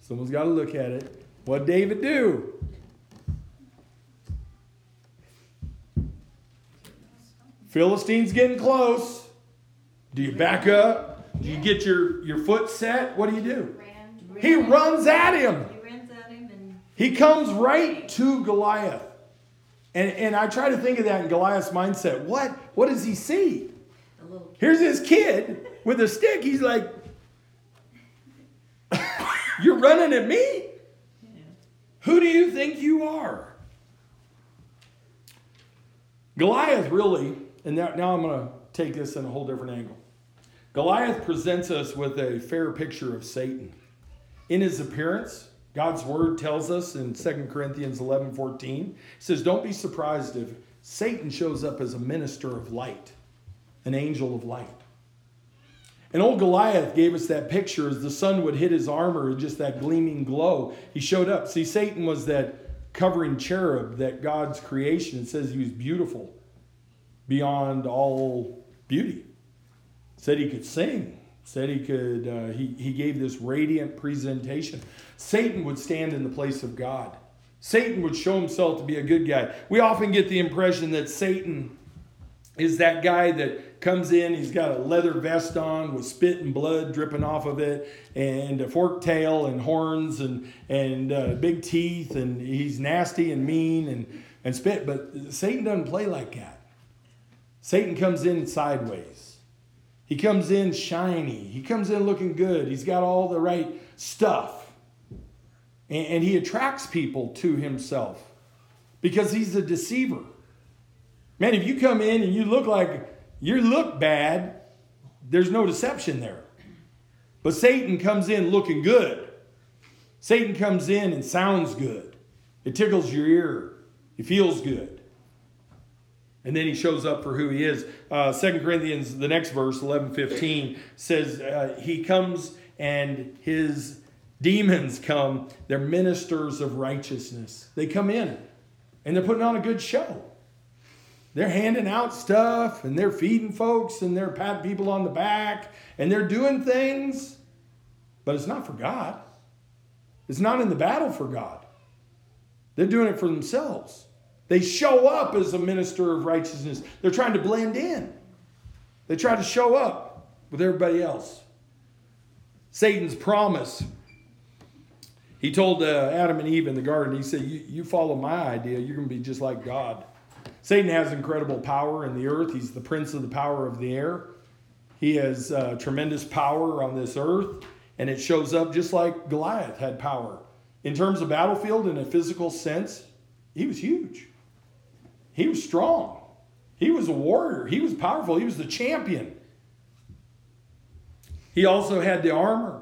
Someone's got to look at it. What David do? Philistine's getting close. Do you back up? Do you get your, your foot set? What do you do? Ran. He runs at him. He runs at him and He comes right to Goliath. And, and I try to think of that in Goliath's mindset. What, what does he see? Here's this kid with a stick. He's like, You're running at me? Who do you think you are? Goliath really, and now, now I'm going to take this in a whole different angle. Goliath presents us with a fair picture of Satan. In his appearance, God's word tells us in 2 Corinthians 11 14, it says, Don't be surprised if Satan shows up as a minister of light, an angel of light. And old Goliath gave us that picture as the sun would hit his armor, just that gleaming glow. He showed up. See, Satan was that covering cherub that God's creation. Says he was beautiful beyond all beauty. Said he could sing. Said he could, uh, he, he gave this radiant presentation. Satan would stand in the place of God. Satan would show himself to be a good guy. We often get the impression that Satan is that guy that comes in, he's got a leather vest on with spit and blood dripping off of it, and a forked tail and horns and, and uh, big teeth, and he's nasty and mean and, and spit. But Satan doesn't play like that. Satan comes in sideways. He comes in shiny. He comes in looking good. He's got all the right stuff. And, and he attracts people to himself because he's a deceiver. Man, if you come in and you look like you look bad, there's no deception there. But Satan comes in looking good. Satan comes in and sounds good. It tickles your ear. It feels good. And then he shows up for who he is. Uh, 2 Corinthians, the next verse, 11 15, says uh, he comes and his demons come. They're ministers of righteousness. They come in and they're putting on a good show. They're handing out stuff and they're feeding folks and they're patting people on the back and they're doing things, but it's not for God. It's not in the battle for God. They're doing it for themselves. They show up as a minister of righteousness. They're trying to blend in. They try to show up with everybody else. Satan's promise. He told uh, Adam and Eve in the garden, he said, you, you follow my idea, you're going to be just like God. Satan has incredible power in the earth. He's the prince of the power of the air. He has uh, tremendous power on this earth, and it shows up just like Goliath had power. In terms of battlefield, in a physical sense, he was huge. He was strong. He was a warrior. He was powerful. He was the champion. He also had the armor.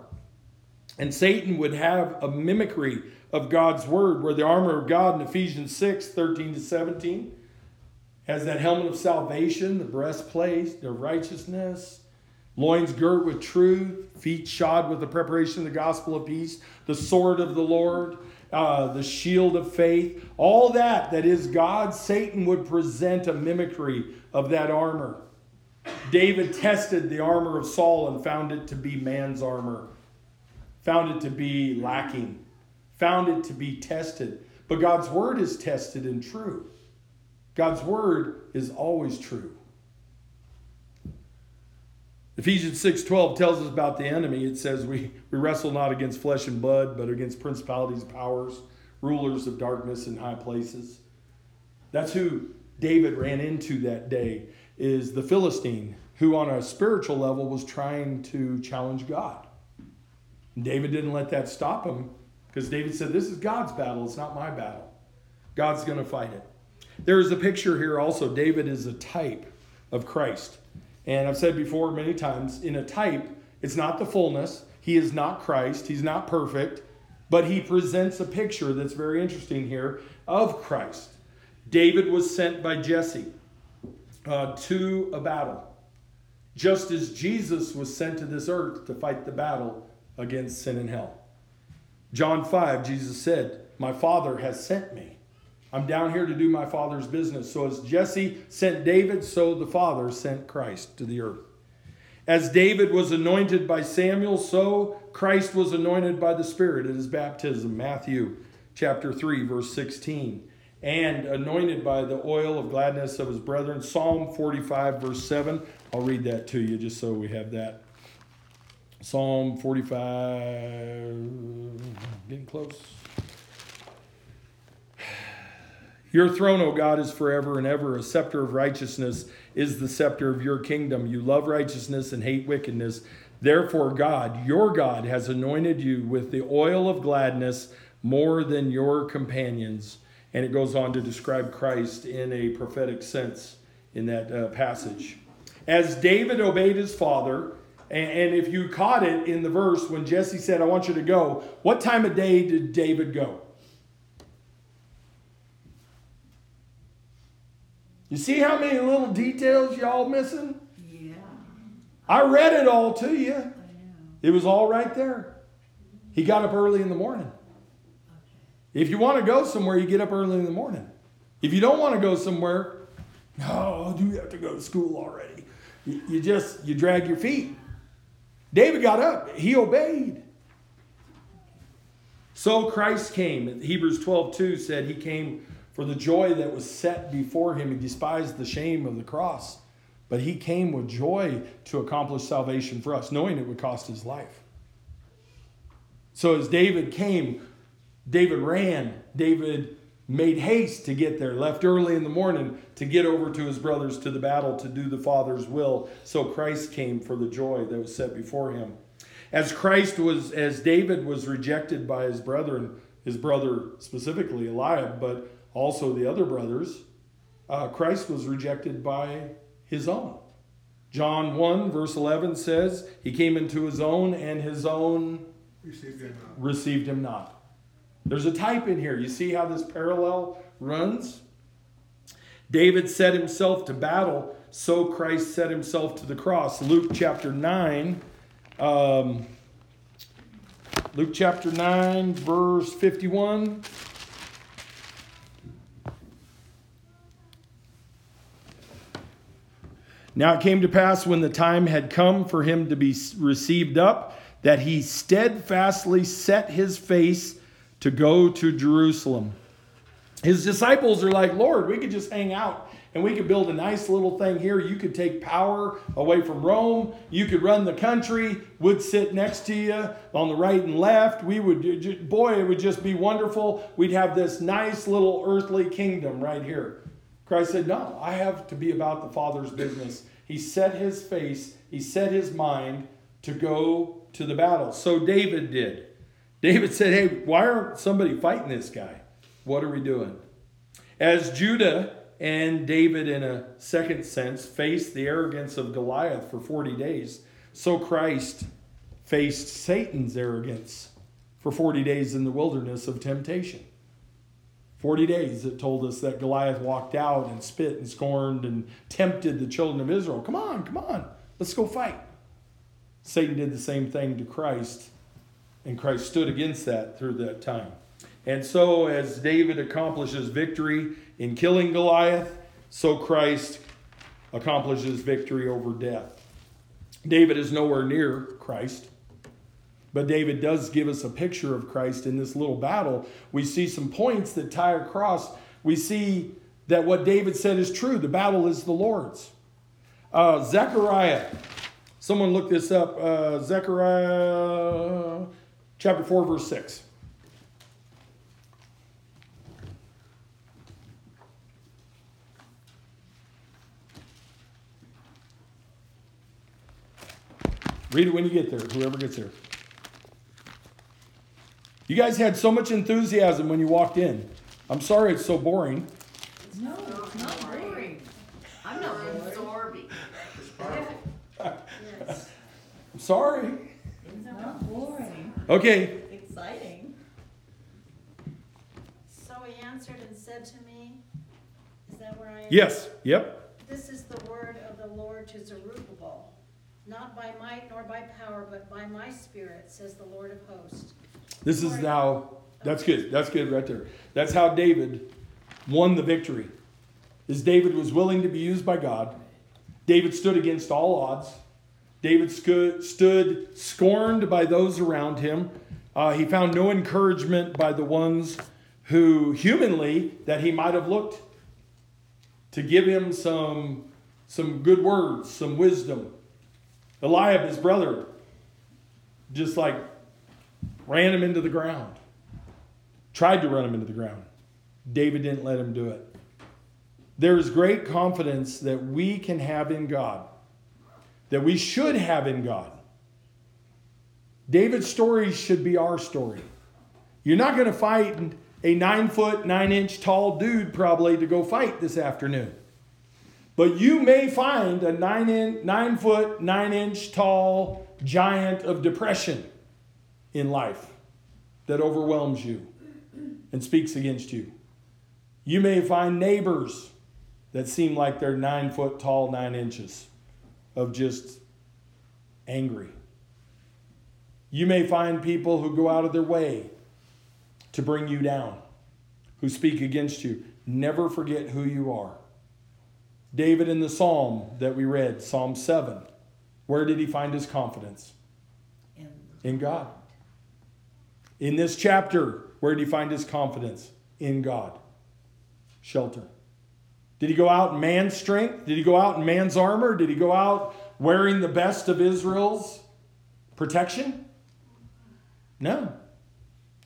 And Satan would have a mimicry of God's word, where the armor of God in Ephesians 6 13 to 17 has that helmet of salvation, the breastplate, the righteousness, loins girt with truth, feet shod with the preparation of the gospel of peace, the sword of the Lord, uh, the shield of faith, all that that is God, Satan would present a mimicry of that armor. David tested the armor of Saul and found it to be man's armor, found it to be lacking, found it to be tested. But God's word is tested and true. God's word is always true. Ephesians 6:12 tells us about the enemy. It says we, we wrestle not against flesh and blood, but against principalities, powers, rulers of darkness in high places. That's who David ran into that day is the Philistine, who on a spiritual level was trying to challenge God. And David didn't let that stop him because David said, This is God's battle, it's not my battle. God's going to fight it. There is a picture here also. David is a type of Christ. And I've said before many times in a type, it's not the fullness. He is not Christ. He's not perfect. But he presents a picture that's very interesting here of Christ. David was sent by Jesse uh, to a battle, just as Jesus was sent to this earth to fight the battle against sin and hell. John 5, Jesus said, My Father has sent me. I'm down here to do my Father's business. So as Jesse sent David, so the Father sent Christ to the earth. As David was anointed by Samuel, so Christ was anointed by the Spirit at his baptism. Matthew chapter 3, verse 16 and anointed by the oil of gladness of his brethren. Psalm 45, verse 7. I'll read that to you just so we have that. Psalm 45, getting close. Your throne, O God, is forever and ever. A scepter of righteousness is the scepter of your kingdom. You love righteousness and hate wickedness. Therefore, God, your God, has anointed you with the oil of gladness more than your companions. And it goes on to describe Christ in a prophetic sense in that uh, passage. As David obeyed his father, and, and if you caught it in the verse when Jesse said, I want you to go, what time of day did David go? You see how many little details y'all missing? Yeah. I read it all to you. It was all right there. He got up early in the morning. If you want to go somewhere, you get up early in the morning. If you don't want to go somewhere, oh, do you have to go to school already? You, you just you drag your feet. David got up. He obeyed. So Christ came. Hebrews 12, 2 said he came for the joy that was set before him. He despised the shame of the cross. But he came with joy to accomplish salvation for us, knowing it would cost his life. So as David came, David ran. David made haste to get there, left early in the morning to get over to his brothers to the battle to do the Father's will. So Christ came for the joy that was set before him. As Christ was, as David was rejected by his brethren, his brother specifically Eliab, but also the other brothers, uh, Christ was rejected by his own. John 1, verse 11 says, He came into his own, and his own Received him not. received him not. There's a type in here. You see how this parallel runs? David set himself to battle, so Christ set himself to the cross. Luke chapter 9. Um, Luke chapter 9, verse 51. Now it came to pass when the time had come for him to be received up that he steadfastly set his face to go to Jerusalem. His disciples are like, Lord, we could just hang out and we could build a nice little thing here. You could take power away from Rome. You could run the country. Would sit next to you on the right and left. We would, boy, it would just be wonderful. We'd have this nice little earthly kingdom right here. Christ said, No, I have to be about the Father's business. He set his face, he set his mind to go to the battle. So David did. David said, Hey, why aren't somebody fighting this guy? What are we doing? As Judah and David, in a second sense, faced the arrogance of Goliath for 40 days, so Christ faced Satan's arrogance for 40 days in the wilderness of temptation. 40 days it told us that Goliath walked out and spit and scorned and tempted the children of Israel. Come on, come on, let's go fight. Satan did the same thing to Christ, and Christ stood against that through that time. And so, as David accomplishes victory in killing Goliath, so Christ accomplishes victory over death. David is nowhere near Christ, but David does give us a picture of Christ in this little battle. We see some points that tie across. We see that what David said is true the battle is the Lord's. Uh, Zechariah, someone look this up. Uh, Zechariah chapter 4, verse 6. Read it when you get there, whoever gets there. You guys had so much enthusiasm when you walked in. I'm sorry it's so boring. No, it's not boring. I'm not bored. Absorbing. Yes, I'm sorry. It's not boring. Okay, Exciting. So he answered and said to me, is that where I am? yes, yep. This is the word of the Lord to Zerubbabel, not by might nor by power, but by my spirit, says the Lord of hosts. This is now, that's good. That's good right there. That's how David won the victory. Is David was willing to be used by God. David stood against all odds. David sco- stood scorned by those around him. Uh, he found no encouragement by the ones who, humanly, that he might have looked to give him some, some good words, some wisdom. Eliab, his brother, just like ran him into the ground. Tried to run him into the ground. David didn't let him do it. There is great confidence that we can have in God, that we should have in God. David's story should be our story. You're not going to fight a nine foot, nine inch tall dude probably to go fight this afternoon. But you may find a nine, in, nine foot, nine inch tall giant of depression in life that overwhelms you and speaks against you. You may find neighbors that seem like they're nine foot tall, nine inches of just angry. You may find people who go out of their way to bring you down, who speak against you. Never forget who you are. David in the psalm that we read, Psalm 7, where did he find his confidence? In God. In this chapter, where did he find his confidence? In God. Shelter. Did he go out in man's strength? Did he go out in man's armor? Did he go out wearing the best of Israel's protection? No.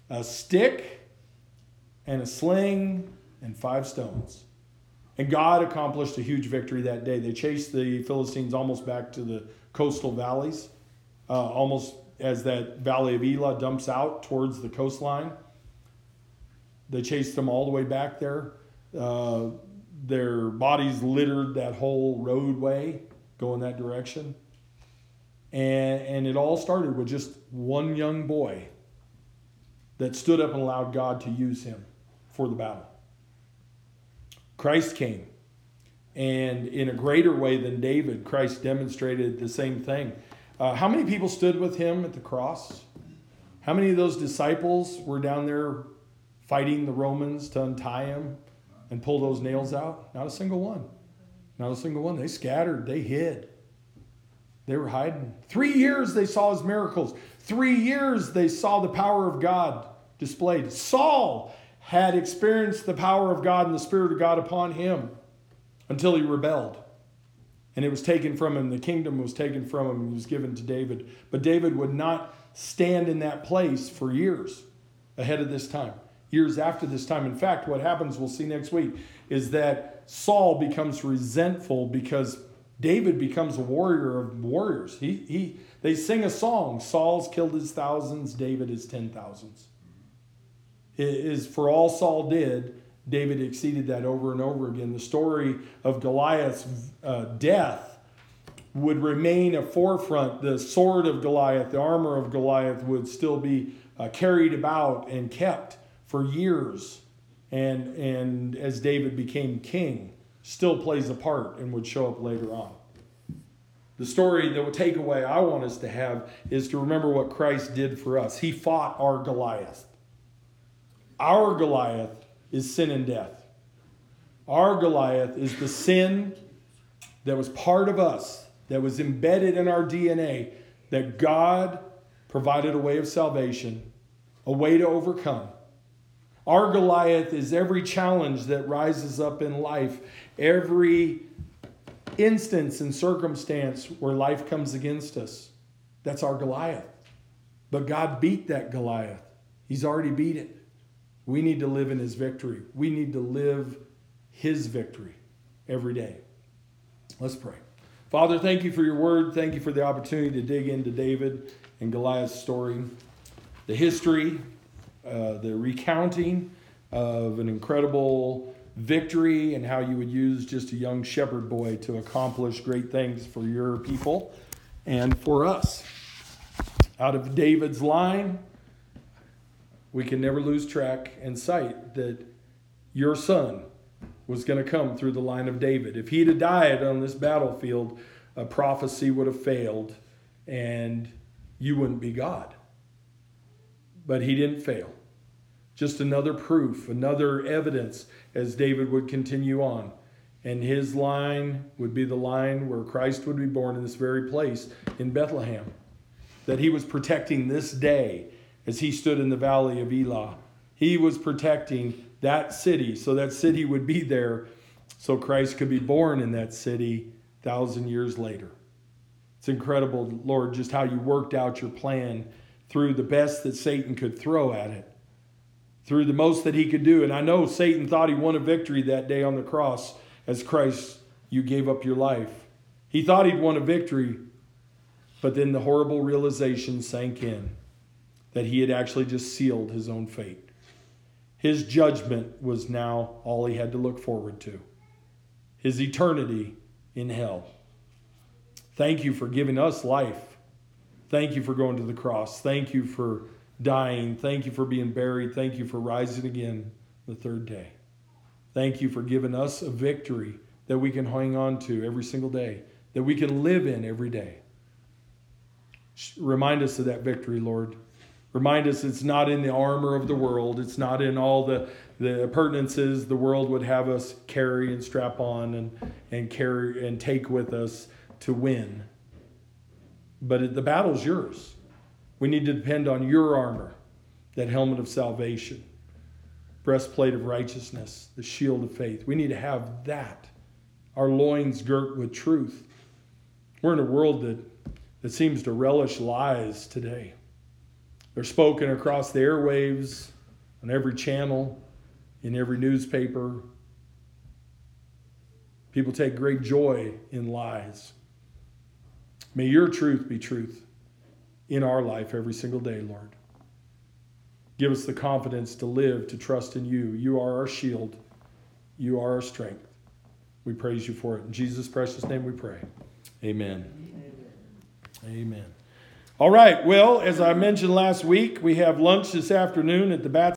A stick and a sling and five stones. And God accomplished a huge victory that day. They chased the Philistines almost back to the coastal valleys, uh, almost as that valley of Elah dumps out towards the coastline. They chased them all the way back there. Uh, their bodies littered that whole roadway going that direction. And, and it all started with just one young boy that stood up and allowed God to use him for the battle. Christ came. And in a greater way than David, Christ demonstrated the same thing. Uh, how many people stood with him at the cross? How many of those disciples were down there fighting the Romans to untie him and pull those nails out? Not a single one. Not a single one. They scattered, they hid. They were hiding. Three years they saw his miracles. Three years they saw the power of God displayed. Saul had experienced the power of God and the Spirit of God upon him until he rebelled. And it was taken from him. The kingdom was taken from him and was given to David. But David would not stand in that place for years ahead of this time, years after this time. In fact, what happens, we'll see next week, is that Saul becomes resentful because David becomes a warrior of warriors. He, he, they sing a song Saul's killed his thousands, David his ten thousands. It is for all Saul did, David exceeded that over and over again. The story of Goliath's uh, death would remain a forefront. The sword of Goliath, the armor of Goliath would still be uh, carried about and kept for years. And, and as David became king, still plays a part and would show up later on. The story, the takeaway I want us to have is to remember what Christ did for us. He fought our Goliath. Our Goliath is sin and death. Our Goliath is the sin that was part of us, that was embedded in our DNA, that God provided a way of salvation, a way to overcome. Our Goliath is every challenge that rises up in life, every instance and circumstance where life comes against us. That's our Goliath. But God beat that Goliath, He's already beat it. We need to live in His victory. We need to live His victory every day. Let's pray. Father, thank you for your word. Thank you for the opportunity to dig into David and Goliath's story, the history, uh, the recounting of an incredible victory, and how you would use just a young shepherd boy to accomplish great things for your people and for us. Out of David's line, we can never lose track and sight that your son was going to come through the line of David. If he'd have died on this battlefield, a prophecy would have failed and you wouldn't be God. But he didn't fail. Just another proof, another evidence as David would continue on. And his line would be the line where Christ would be born in this very place in Bethlehem. That he was protecting this day as he stood in the valley of Elah. He was protecting that city so that city would be there so Christ could be born in that city thousand years later. It's incredible, Lord, just how you worked out your plan through the best that Satan could throw at it, through the most that he could do. And I know Satan thought he won a victory that day on the cross as Christ, you gave up your life. He thought he'd won a victory, but then the horrible realization sank in that he had actually just sealed his own fate. His judgment was now all he had to look forward to his eternity in hell. Thank you for giving us life. Thank you for going to the cross. Thank you for dying. Thank you for being buried. Thank you for rising again the third day. Thank you for giving us a victory that we can hang on to every single day, that we can live in every day. Remind us of that victory, Lord. Remind us it's not in the armor of the world, it's not in all the, the appurtenances the world would have us carry and strap on and, and carry and take with us to win. But the battle's yours. We need to depend on your armor, that helmet of salvation, breastplate of righteousness, the shield of faith. We need to have that. Our loins girt with truth. We're in a world that, that seems to relish lies today. They're spoken across the airwaves, on every channel, in every newspaper. People take great joy in lies. May your truth be truth in our life every single day, Lord. Give us the confidence to live, to trust in you. You are our shield, you are our strength. We praise you for it. In Jesus' precious name we pray. Amen. Amen. Amen. All right. Well, as I mentioned last week, we have lunch this afternoon at the Bat.